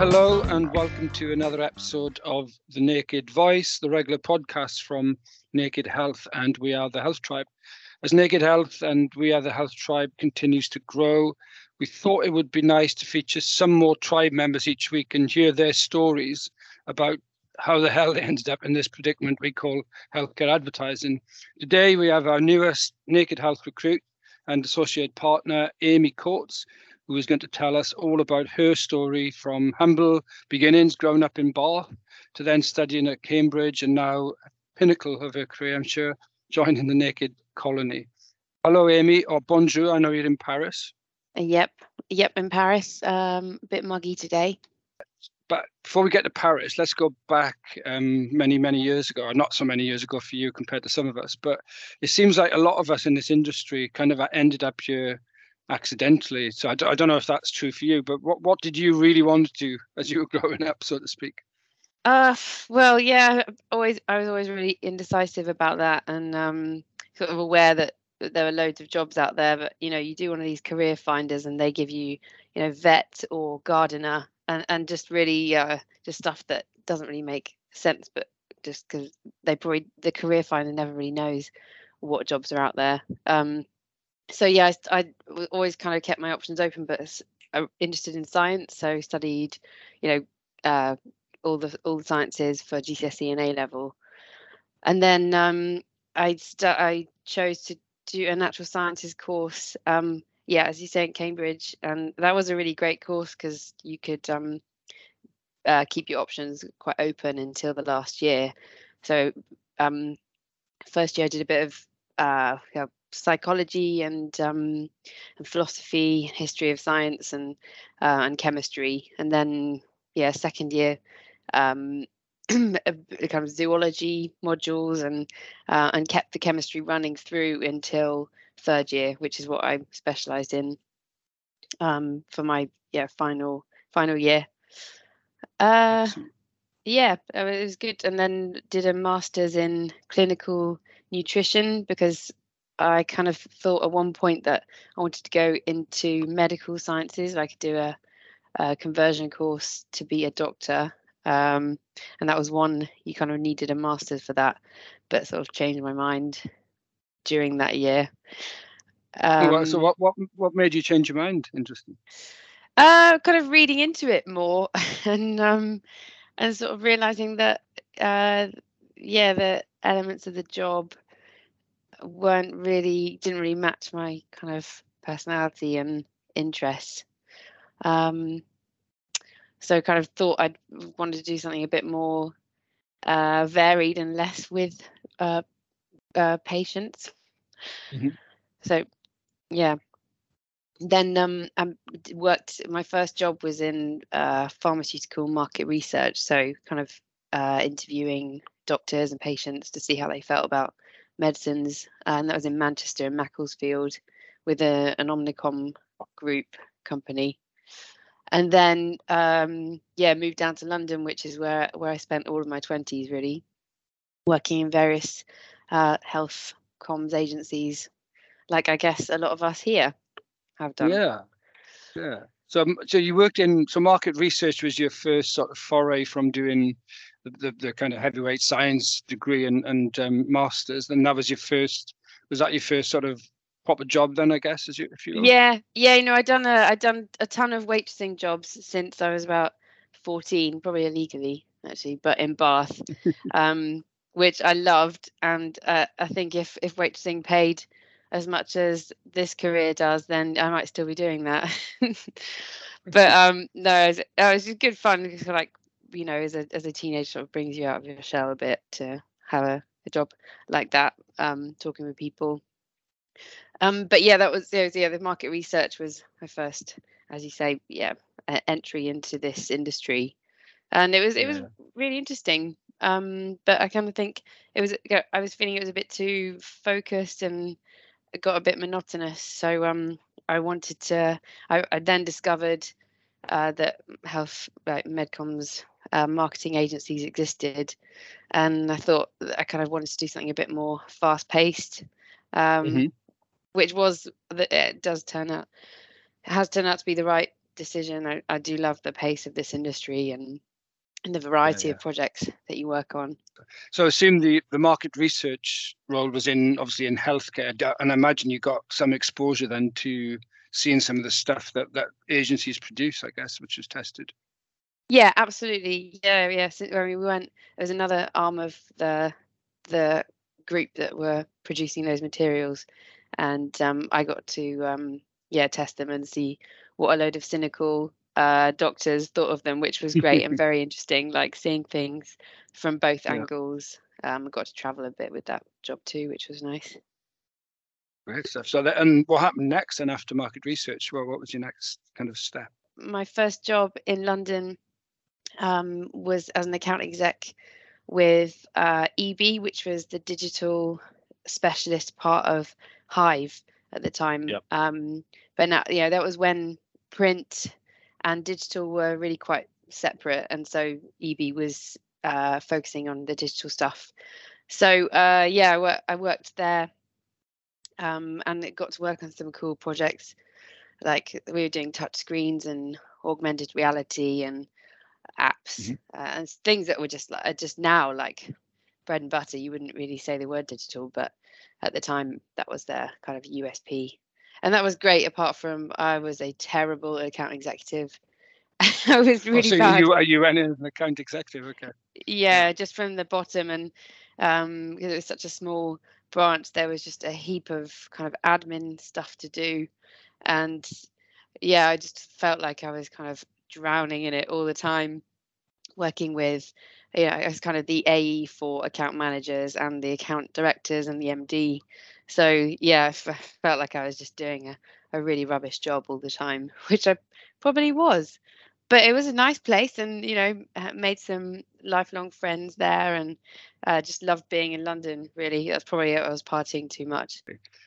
Hello, and welcome to another episode of The Naked Voice, the regular podcast from Naked Health and We Are the Health Tribe. As Naked Health and We Are the Health Tribe continues to grow, we thought it would be nice to feature some more tribe members each week and hear their stories about how the hell they ended up in this predicament we call healthcare advertising. Today, we have our newest Naked Health recruit and associate partner, Amy Coats, who is going to tell us all about her story from humble beginnings, growing up in Bath, to then studying at Cambridge and now pinnacle of her career, I'm sure, joining the Naked Colony. Hello, Amy, or bonjour. I know you're in Paris. Yep, yep, in Paris. Um, a bit muggy today. But before we get to Paris, let's go back um, many, many years ago, or not so many years ago for you compared to some of us. But it seems like a lot of us in this industry kind of ended up here accidentally. So I d- I don't know if that's true for you, but what, what did you really want to do as you were growing up, so to speak? Uh, well, yeah, always I was always really indecisive about that, and um, sort of aware that, that there are loads of jobs out there. But you know, you do one of these career finders, and they give you, you know, vet or gardener, and and just really uh, just stuff that doesn't really make sense, but just because they probably the career finder never really knows what jobs are out there. Um, so yeah, I, I always kind of kept my options open, but I'm interested in science, so studied, you know, uh, all the all the sciences for GCSE and A level, and then um, I st- I chose to do a natural sciences course. Um, yeah, as you say in Cambridge, and that was a really great course because you could um, uh, keep your options quite open until the last year. So um, first year I did a bit of uh, psychology and um, and philosophy, history of science, and uh, and chemistry, and then yeah, second year, um, kind of zoology modules, and uh, and kept the chemistry running through until third year, which is what I specialised in um, for my yeah final final year. Uh, yeah, it was good, and then did a master's in clinical nutrition because I kind of thought at one point that I wanted to go into medical sciences. I could do a, a conversion course to be a doctor. Um, and that was one you kind of needed a master's for that, but sort of changed my mind during that year. Um, so what, what what made you change your mind? Interesting. Uh, kind of reading into it more and um, and sort of realizing that uh, yeah, the elements of the job weren't really didn't really match my kind of personality and interests. Um, so kind of thought I'd wanted to do something a bit more uh, varied and less with uh, uh, patients. Mm-hmm. So yeah. Then um, I worked. My first job was in uh, pharmaceutical market research, so kind of uh, interviewing doctors and patients to see how they felt about medicines, and that was in Manchester and Macclesfield with a, an Omnicom group company. And then, um, yeah, moved down to London, which is where where I spent all of my twenties, really, working in various uh, health comms agencies, like I guess a lot of us here have done. Yeah, yeah. So, so you worked in so market research was your first sort of foray from doing the, the, the kind of heavyweight science degree and and um, masters. Then that was your first. Was that your first sort of proper job then? I guess, as you if you. Yeah, yeah. You know, I done a I done a ton of waitressing jobs since I was about fourteen, probably illegally actually, but in Bath, um, which I loved, and uh, I think if if waitressing paid as much as this career does, then I might still be doing that. but um, no, it was, it was good fun. Like you know, as a as a teenager, sort of brings you out of your shell a bit to have a, a job like that, um, talking with people. Um, but yeah, that was, yeah, yeah, the market research was my first, as you say, yeah, entry into this industry, and it was it was really interesting. Um, but I kind of think it was I was feeling it was a bit too focused and it got a bit monotonous. So um, I wanted to. I, I then discovered uh, that health like medcoms uh, marketing agencies existed, and I thought I kind of wanted to do something a bit more fast paced, um, mm-hmm. which was that it does turn out it has turned out to be the right decision. I, I do love the pace of this industry and and the variety yeah, yeah. of projects that you work on. So I assume the, the market research role was in obviously in healthcare, and I imagine you got some exposure then to seeing some of the stuff that that agencies produce, I guess, which was tested. Yeah, absolutely. Yeah, yes. I mean, we went. There was another arm of the the group that were producing those materials, and um, I got to um, yeah test them and see what a load of cynical uh, doctors thought of them, which was great and very interesting. Like seeing things from both yeah. angles. Um, I got to travel a bit with that job too, which was nice. Great stuff. So, that, and what happened next? And after market research, well, what was your next kind of step? My first job in London um, was as an account exec with uh, EB, which was the digital specialist part of Hive at the time. Yep. Um, but now, yeah, that was when print and digital were really quite separate, and so EB was uh, focusing on the digital stuff. So uh, yeah, I, wor- I, worked there, um, and it got to work on some cool projects. Like we were doing touch screens and augmented reality and apps mm-hmm. uh, and things that were just like just now like bread and butter. You wouldn't really say the word digital, but at the time that was their kind of USP. And that was great. Apart from I was a terrible account executive. I was really oh, so bad. You, you in an account executive, okay? Yeah, just from the bottom, and um, it was such a small branch. There was just a heap of kind of admin stuff to do, and yeah, I just felt like I was kind of drowning in it all the time, working with, you know, as kind of the AE for account managers and the account directors and the MD. So yeah, I f- felt like I was just doing a, a really rubbish job all the time, which I probably was. But it was a nice place, and you know, made some lifelong friends there, and uh, just loved being in London. Really, that's probably I was partying too much.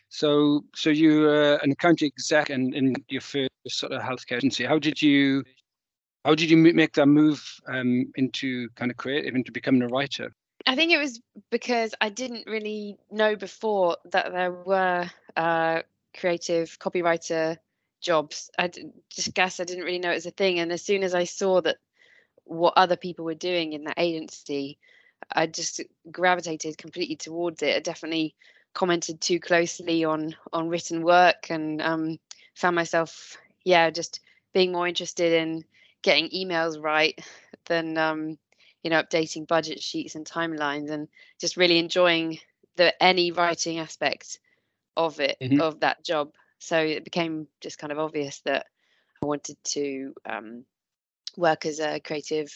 So, so you uh, an account exec in, in your first sort of healthcare agency. How did you how did you make that move um, into kind of creative, into becoming a writer? I think it was because I didn't really know before that there were uh, creative copywriter jobs. I just guess I didn't really know it was a thing. And as soon as I saw that what other people were doing in that agency, I just gravitated completely towards it. I definitely commented too closely on on written work and um, found myself, yeah, just being more interested in getting emails right than um, you know updating budget sheets and timelines and just really enjoying the any writing aspect of it mm-hmm. of that job so it became just kind of obvious that i wanted to um, work as a creative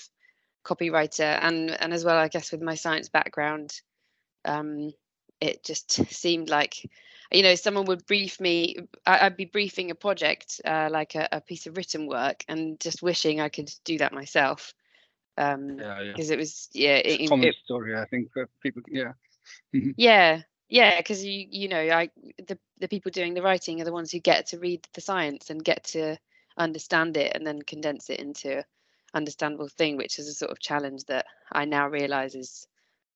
copywriter and and as well i guess with my science background um, it just seemed like you know someone would brief me i'd be briefing a project uh, like a, a, piece of written work and just wishing i could do that myself um yeah because yeah. it was yeah it, common it, story i think for people yeah mm-hmm. yeah yeah because you you know i the, the people doing the writing are the ones who get to read the science and get to understand it and then condense it into understandable thing which is a sort of challenge that i now realize is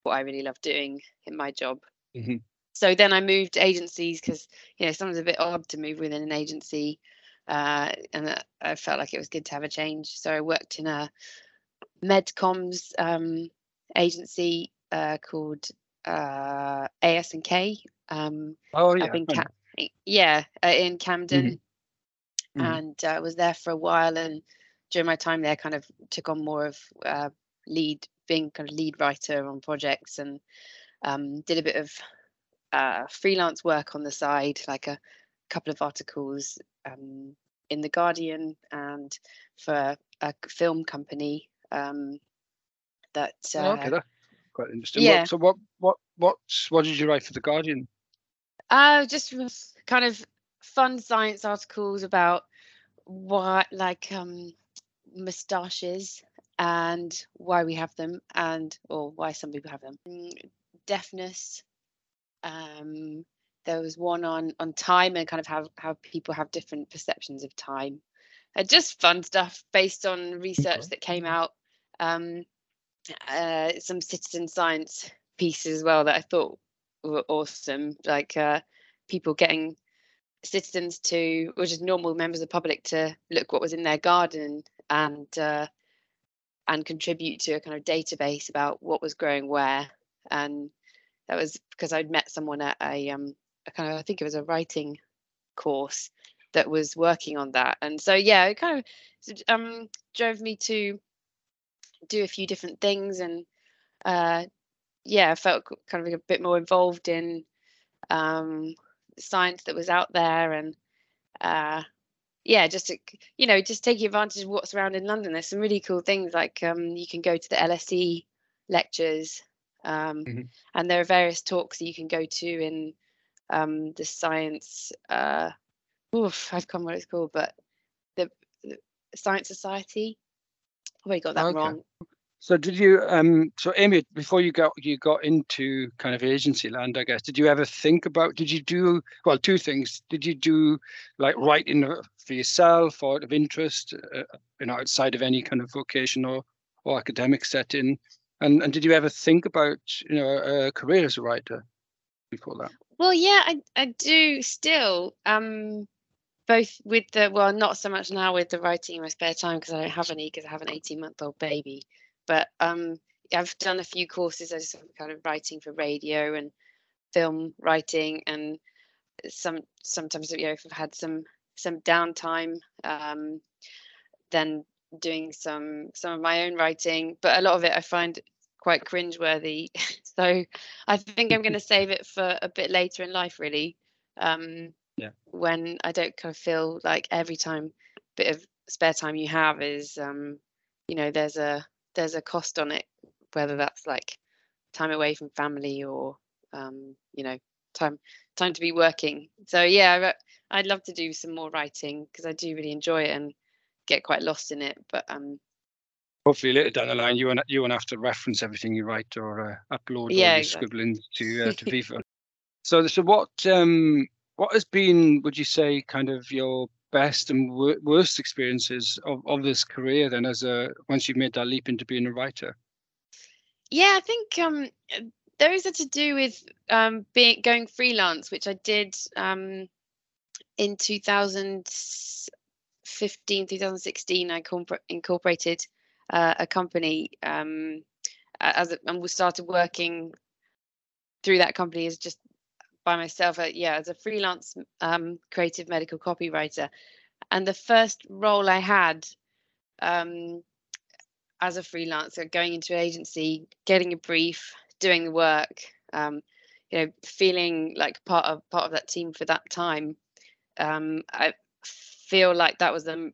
what i really love doing in my job mm-hmm so then I moved agencies because you know sometimes a bit odd to move within an agency, uh, and I felt like it was good to have a change. So I worked in a medcoms um, agency uh, called uh, AS and K. Um, oh yeah, in Cam- yeah, uh, in Camden, mm-hmm. Mm-hmm. and I uh, was there for a while. And during my time there, kind of took on more of uh, lead, being kind of lead writer on projects, and um, did a bit of uh, freelance work on the side, like a couple of articles um, in the Guardian and for a film company um, that. Uh, oh, okay, that's quite interesting. Yeah. What, so what what what what did you write for the Guardian? Uh, just kind of fun science articles about what like um moustaches and why we have them and or why some people have them mm, deafness um, there was one on on time and kind of how how people have different perceptions of time. Uh, just fun stuff based on research that came out. Um, uh, some citizen science pieces as well that I thought were awesome, like uh, people getting citizens to, or just normal members of the public, to look what was in their garden and uh, and contribute to a kind of database about what was growing where. And that was because I'd met someone at a, um, a kind of, I think it was a writing course that was working on that. And so, yeah, it kind of um, drove me to do a few different things and, uh, yeah, I felt kind of a bit more involved in um, science that was out there and uh, yeah, just to, you know, just taking advantage of what's around in London. There's some really cool things like um, you can go to the LSE lectures, um, mm-hmm. and there are various talks that you can go to in um, the science. Uh, oof, I've come what it's called, but the, the Science Society. I've got that okay. wrong. So did you um so Amy before you got you got into kind of agency land I guess did you ever think about did you do well two things did you do like writing for yourself or of interest uh, you know outside of any kind of vocation or or academic setting and and did you ever think about you know a career as a writer before that? Well yeah I I do still um both with the well not so much now with the writing in my spare time because I don't have any because I have an 18 month old baby. But um, I've done a few courses as kind of writing for radio and film writing, and some sometimes you know if I've had some some downtime, um, then doing some some of my own writing. But a lot of it I find quite cringeworthy. so I think I'm going to save it for a bit later in life, really. Um, yeah. When I don't kind of feel like every time bit of spare time you have is, um, you know, there's a there's a cost on it, whether that's like time away from family or um, you know time time to be working. So yeah, I'd love to do some more writing because I do really enjoy it and get quite lost in it. But um, hopefully later down the line you won't you won't have to reference everything you write or uh, upload yeah, all your exactly. scribblings to uh, to Veeva. so so what um what has been would you say kind of your best and wor- worst experiences of, of this career then as a once you've made that leap into being a writer yeah i think um those are to do with um being going freelance which i did um in 2015 2016 i incorporated uh, a company um as a, and we started working through that company as just by myself, uh, yeah, as a freelance um, creative medical copywriter. And the first role I had um, as a freelancer, going into an agency, getting a brief, doing the work, um, you know, feeling like part of part of that team for that time. Um, I feel like that was a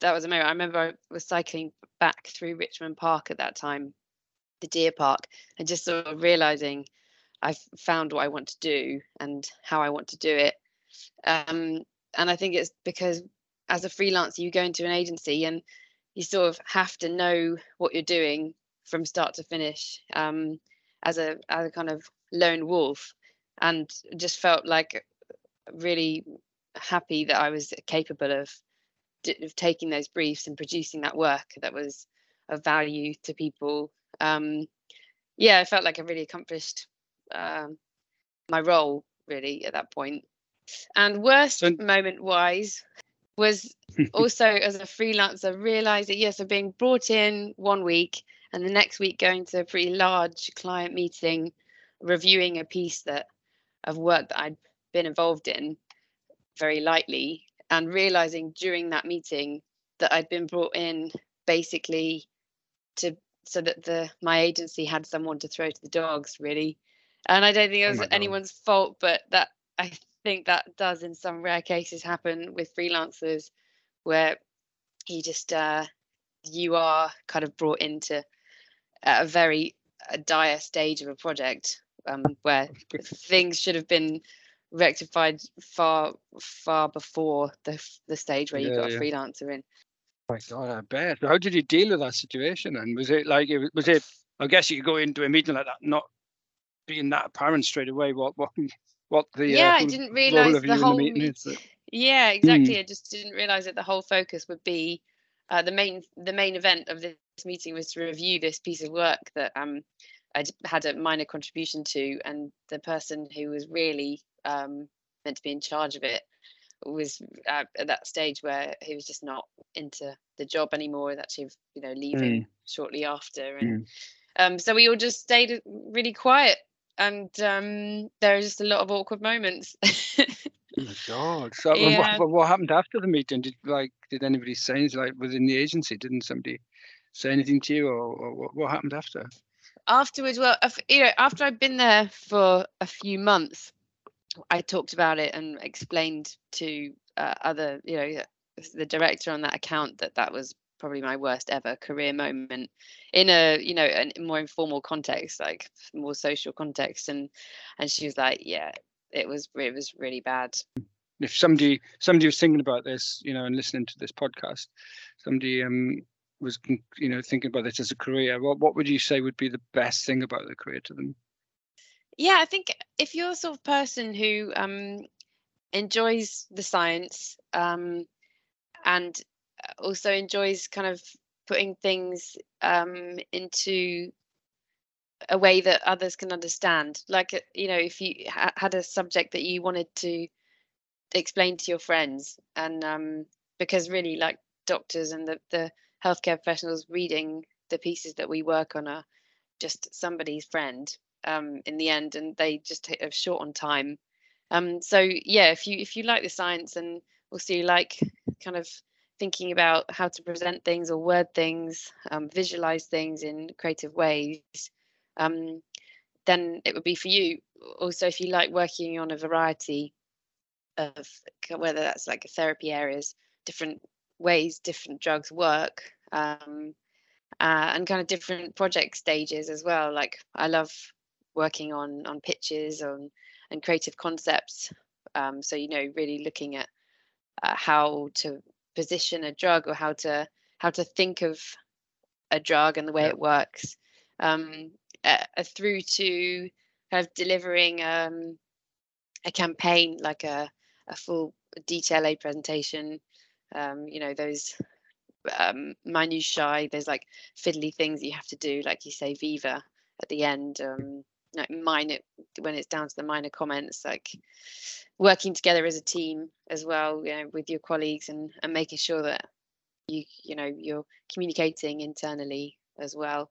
that was a moment. I remember I was cycling back through Richmond Park at that time, the Deer Park, and just sort of realizing I've found what I want to do and how I want to do it. Um, and I think it's because as a freelancer, you go into an agency and you sort of have to know what you're doing from start to finish um, as a as a kind of lone wolf, and just felt like really happy that I was capable of, of taking those briefs and producing that work that was of value to people. Um, yeah, I felt like I really accomplished um, my role really at that point. And worst so, moment wise was also as a freelancer realizing yes, I'm being brought in one week and the next week going to a pretty large client meeting, reviewing a piece that of work that I'd been involved in very lightly, and realizing during that meeting that I'd been brought in basically to so that the my agency had someone to throw to the dogs really. And I don't think it oh was oh anyone's fault, but that I think that does in some rare cases happen with freelancers where you just uh, you are kind of brought into a very a dire stage of a project um, where things should have been rectified far far before the the stage where you yeah, got a yeah. freelancer in. Oh my God, I bet. How did you deal with that situation? And was it like it was it? I guess you could go into a meeting like that, not being that apparent straight away what what what the yeah uh, I didn't realize the whole the is, yeah exactly mm. I just didn't realize that the whole focus would be uh, the main the main event of this meeting was to review this piece of work that um I had a minor contribution to and the person who was really um meant to be in charge of it was uh, at that stage where he was just not into the job anymore. Actually, you know, leaving mm. shortly after, and mm. um, so we all just stayed really quiet, and um, there was just a lot of awkward moments. oh my god! So yeah. what, what, happened after the meeting? Did like did anybody say anything like within the agency? Didn't somebody say anything to you, or, or what, what happened after? Afterwards, well, you know, after I'd been there for a few months, I talked about it and explained to uh, other, you know, the director on that account that that was probably my worst ever career moment in a you know a more informal context like more social context. And and she was like yeah it was it was really bad. If somebody somebody was thinking about this you know and listening to this podcast somebody um was you know thinking about this as a career what what would you say would be the best thing about the career to them yeah i think if you're the sort of person who um, enjoys the science um, and also enjoys kind of putting things um, into a way that others can understand like uh, you know if you ha- had a subject that you wanted to explain to your friends and um, because really like doctors and the, the healthcare professionals reading the pieces that we work on are just somebody's friend um, in the end, and they just are short on time. Um, so yeah, if you if you like the science and also you like kind of thinking about how to present things or word things, um, visualize things in creative ways, um, then it would be for you. Also, if you like working on a variety of whether that's like therapy areas, different ways different drugs work, um, uh, and kind of different project stages as well. Like I love working on on pitches on and creative concepts. Um, so you know, really looking at uh, how to position a drug or how to how to think of a drug and the way yeah. it works, um, uh, through to kind of delivering um, a campaign like a a full detail presentation. Um, you know those um, minutiae. There's like fiddly things you have to do, like you say, Veeva at the end. Um, like minor when it's down to the minor comments like working together as a team as well you know with your colleagues and and making sure that you you know you're communicating internally as well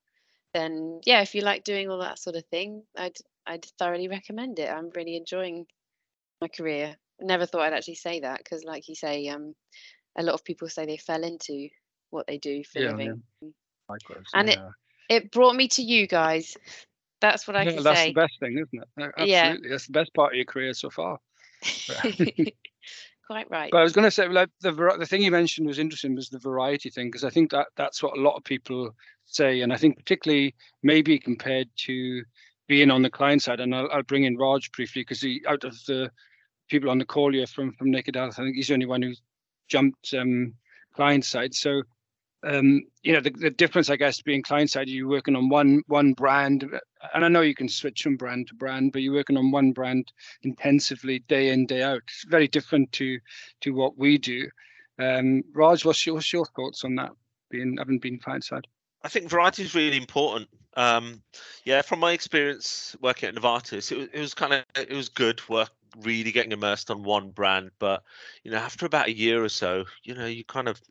then yeah if you like doing all that sort of thing i'd i'd thoroughly recommend it i'm really enjoying my career never thought i'd actually say that because like you say um a lot of people say they fell into what they do for yeah, living yeah. Likewise, and yeah. it it brought me to you guys that's what I yeah, can that's say. That's the best thing, isn't it? Absolutely. Yeah. That's the best part of your career so far. Quite right. But I was going to say, like the the thing you mentioned was interesting was the variety thing because I think that that's what a lot of people say, and I think particularly maybe compared to being on the client side, and I'll, I'll bring in Raj briefly because he out of the people on the call here from from Naked Health, I think he's the only one who jumped um, client side. So um, you know the, the difference i guess being client side you're working on one one brand and i know you can switch from brand to brand but you're working on one brand intensively day in day out. It's very different to to what we do. Um, raj what's your, what's your thoughts on that being having been client side i think variety is really important. Um, yeah from my experience working at novartis it was, it was kind of it was good work really getting immersed on one brand but you know after about a year or so you know you kind of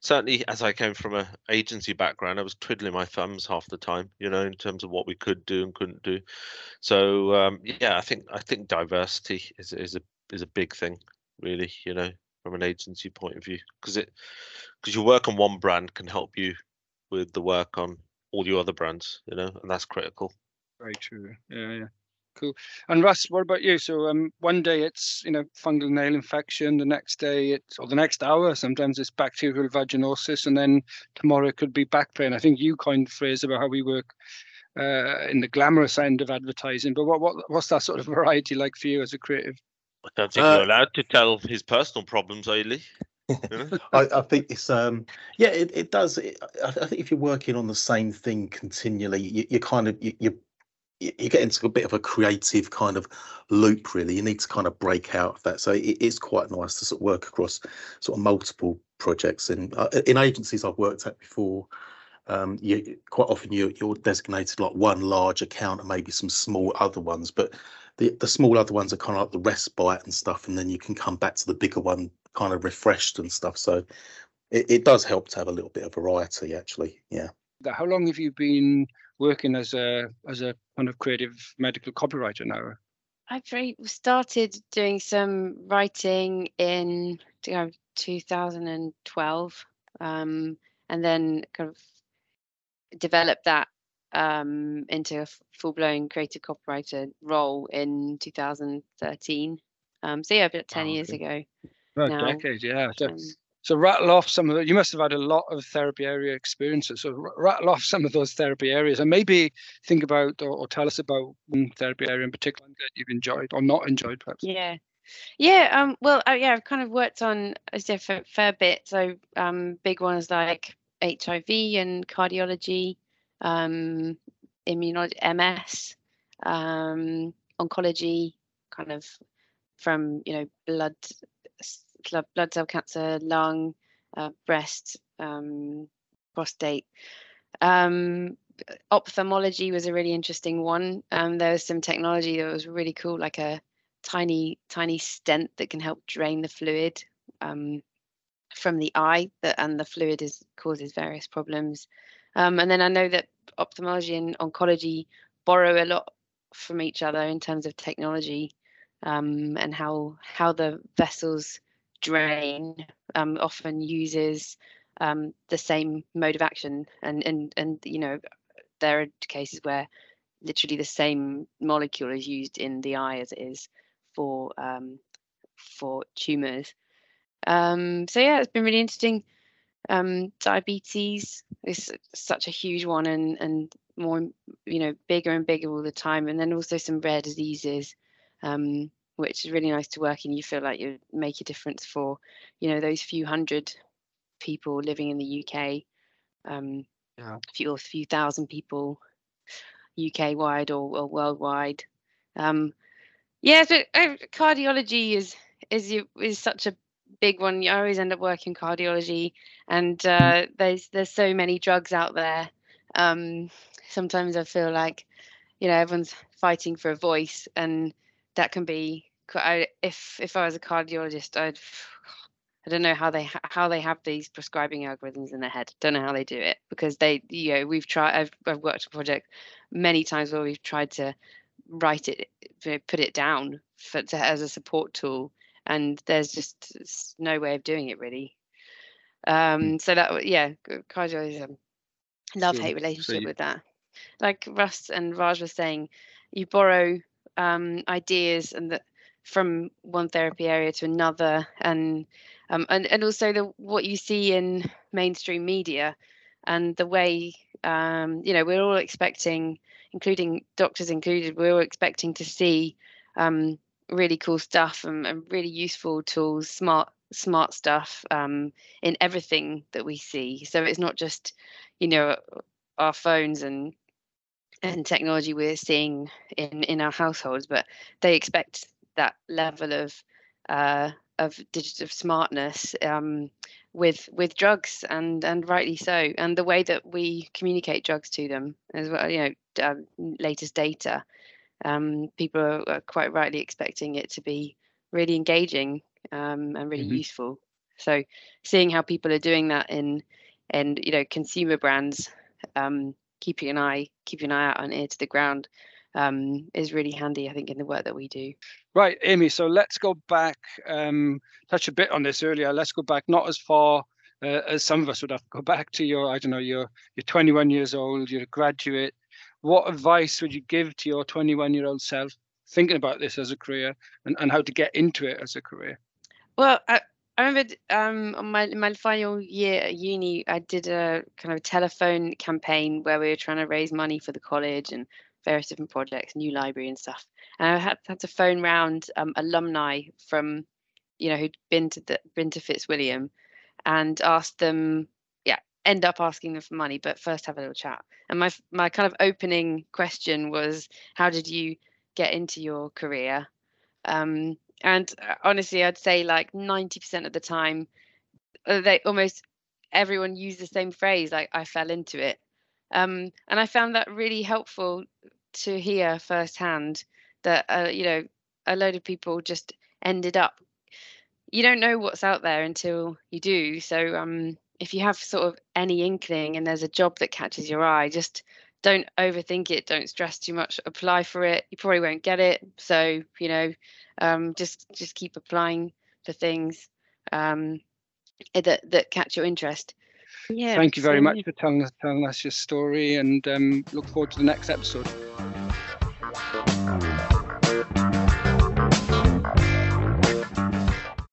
certainly as i came from a agency background i was twiddling my thumbs half the time you know in terms of what we could do and couldn't do. So um, yeah i think i think diversity is is a is a big thing really you know from an agency point of view because it because your work on one brand can help you with the work on all your other brands you know and that's critical. Very true. Yeah yeah Cool. And Russ, what about you? So um, one day it's you know fungal nail infection, the next day it's or the next hour sometimes it's bacterial vaginosis, and then tomorrow it could be back pain. I think you coined the phrase about how we work uh, in the glamorous end of advertising. But what, what what's that sort of variety like for you as a creative? I don't think uh, you're allowed to tell his personal problems, Ailey. I, I, think it's um yeah it, it does it, I, I, think if you're working on the same thing continually you, you kind of you, you you get into a bit of a creative kind of loop really you need to kind of break out of that so it is quite nice to sort of work across sort of multiple projects and uh, in agencies i've worked at before um, you quite often you, you're designated like one large account and maybe some small other ones but the the small other ones are kind of like the respite and stuff, and then you can come back to the bigger one kind of refreshed and stuff. So it, it does help to have a little bit of variety, actually. Yeah. How long have you been working as a as a kind of creative medical copywriter now? I started doing some writing in you know, 2012, um, and then kind of developed that um, into a full blown creative copywriter role in 2013. Um, so yeah, about 10 years ago. A decade, yeah. Um, so rattle off some of it. You must have had a lot of therapy area experiences. So rattle off some of those therapy areas, and maybe think about or, or tell us about one therapy area in particular that you've enjoyed or not enjoyed, perhaps. Yeah, yeah. Um. Well, uh, yeah. I've kind of worked on a different fair bit. So um, big ones like HIV and cardiology, um, immunology, MS, um, oncology, kind of from you know blood blood cell cancer, lung, uh, breast, um, prostate. Um, ophthalmology was a really interesting one. Um, there was some technology that was really cool, like a tiny, tiny stent that can help drain the fluid um, from the eye, that, and the fluid is causes various problems. Um, and then I know that ophthalmology and oncology borrow a lot from each other in terms of technology um, and how how the vessels drain um, often uses um, the same mode of action and and and you know there are cases where literally the same molecule is used in the eye as it is for um, for tumors. Um, so yeah it's been really interesting. Um, diabetes is such a huge one and and more you know bigger and bigger all the time. And then also some rare diseases. Um, which is really nice to work in. You feel like you make a difference for, you know, those few hundred people living in the UK, um, yeah. a few a few thousand people, UK wide or, or worldwide. Um, yeah, so uh, cardiology is is is such a big one. You always end up working cardiology, and uh, there's there's so many drugs out there. Um, sometimes I feel like, you know, everyone's fighting for a voice, and that can be I, if if I was a cardiologist, I'd I don't know how they how they have these prescribing algorithms in their head. Don't know how they do it because they you know we've tried I've I've worked a project many times where we've tried to write it put it down for to, as a support tool and there's just no way of doing it really. Um so that yeah cardiologism love hate relationship so you, with that. Like Russ and Raj were saying, you borrow um, ideas and that from one therapy area to another and um, and, and also the what you see in mainstream media and the way um, you know we're all expecting including doctors included we're all expecting to see um, really cool stuff and, and, really useful tools smart smart stuff um, in everything that we see. So it's not just you know our phones and and technology we're seeing in in our households but they expect that level of uh, of digital smartness um, with with drugs and and rightly so and the way that we communicate drugs to them as well you know um, latest data um, people are, are, quite rightly expecting it to be really engaging um, and really mm-hmm. useful so seeing how people are doing that in in you know consumer brands um, keeping an eye keeping an eye out and ear to the ground um, is really handy, I think, in the work that we do. Right, Amy. So let's go back, um, touch a bit on this earlier. Let's go back not as far uh, as some of us would have to go back to your, I don't know, you're, you're 21 years old, you're a graduate. What advice would you give to your 21 year old self thinking about this as a career and, and how to get into it as a career? Well, I, I remember um, on my my final year at uni, I did a kind of telephone campaign where we were trying to raise money for the college and various different projects, new library and stuff. And I had, had to phone round um, alumni from, you know, who'd been to the been to Fitzwilliam, and asked them, yeah, end up asking them for money, but first have a little chat. And my my kind of opening question was, how did you get into your career? Um, and uh, honestly, I'd say like 90% of the time, uh, they almost everyone used the same phrase, like I fell into it. Um, and I found that really helpful to hear firsthand that uh, you know a load of people just ended up you don't know what's out there until you do. So um if you have sort of any inkling and there's a job that catches your eye just don't overthink it don't stress too much apply for it. You probably won't get it. So you know um just just keep applying for things um that that catch your interest yeah Thank you very much for telling us telling us your story and um, look forward to the next episode.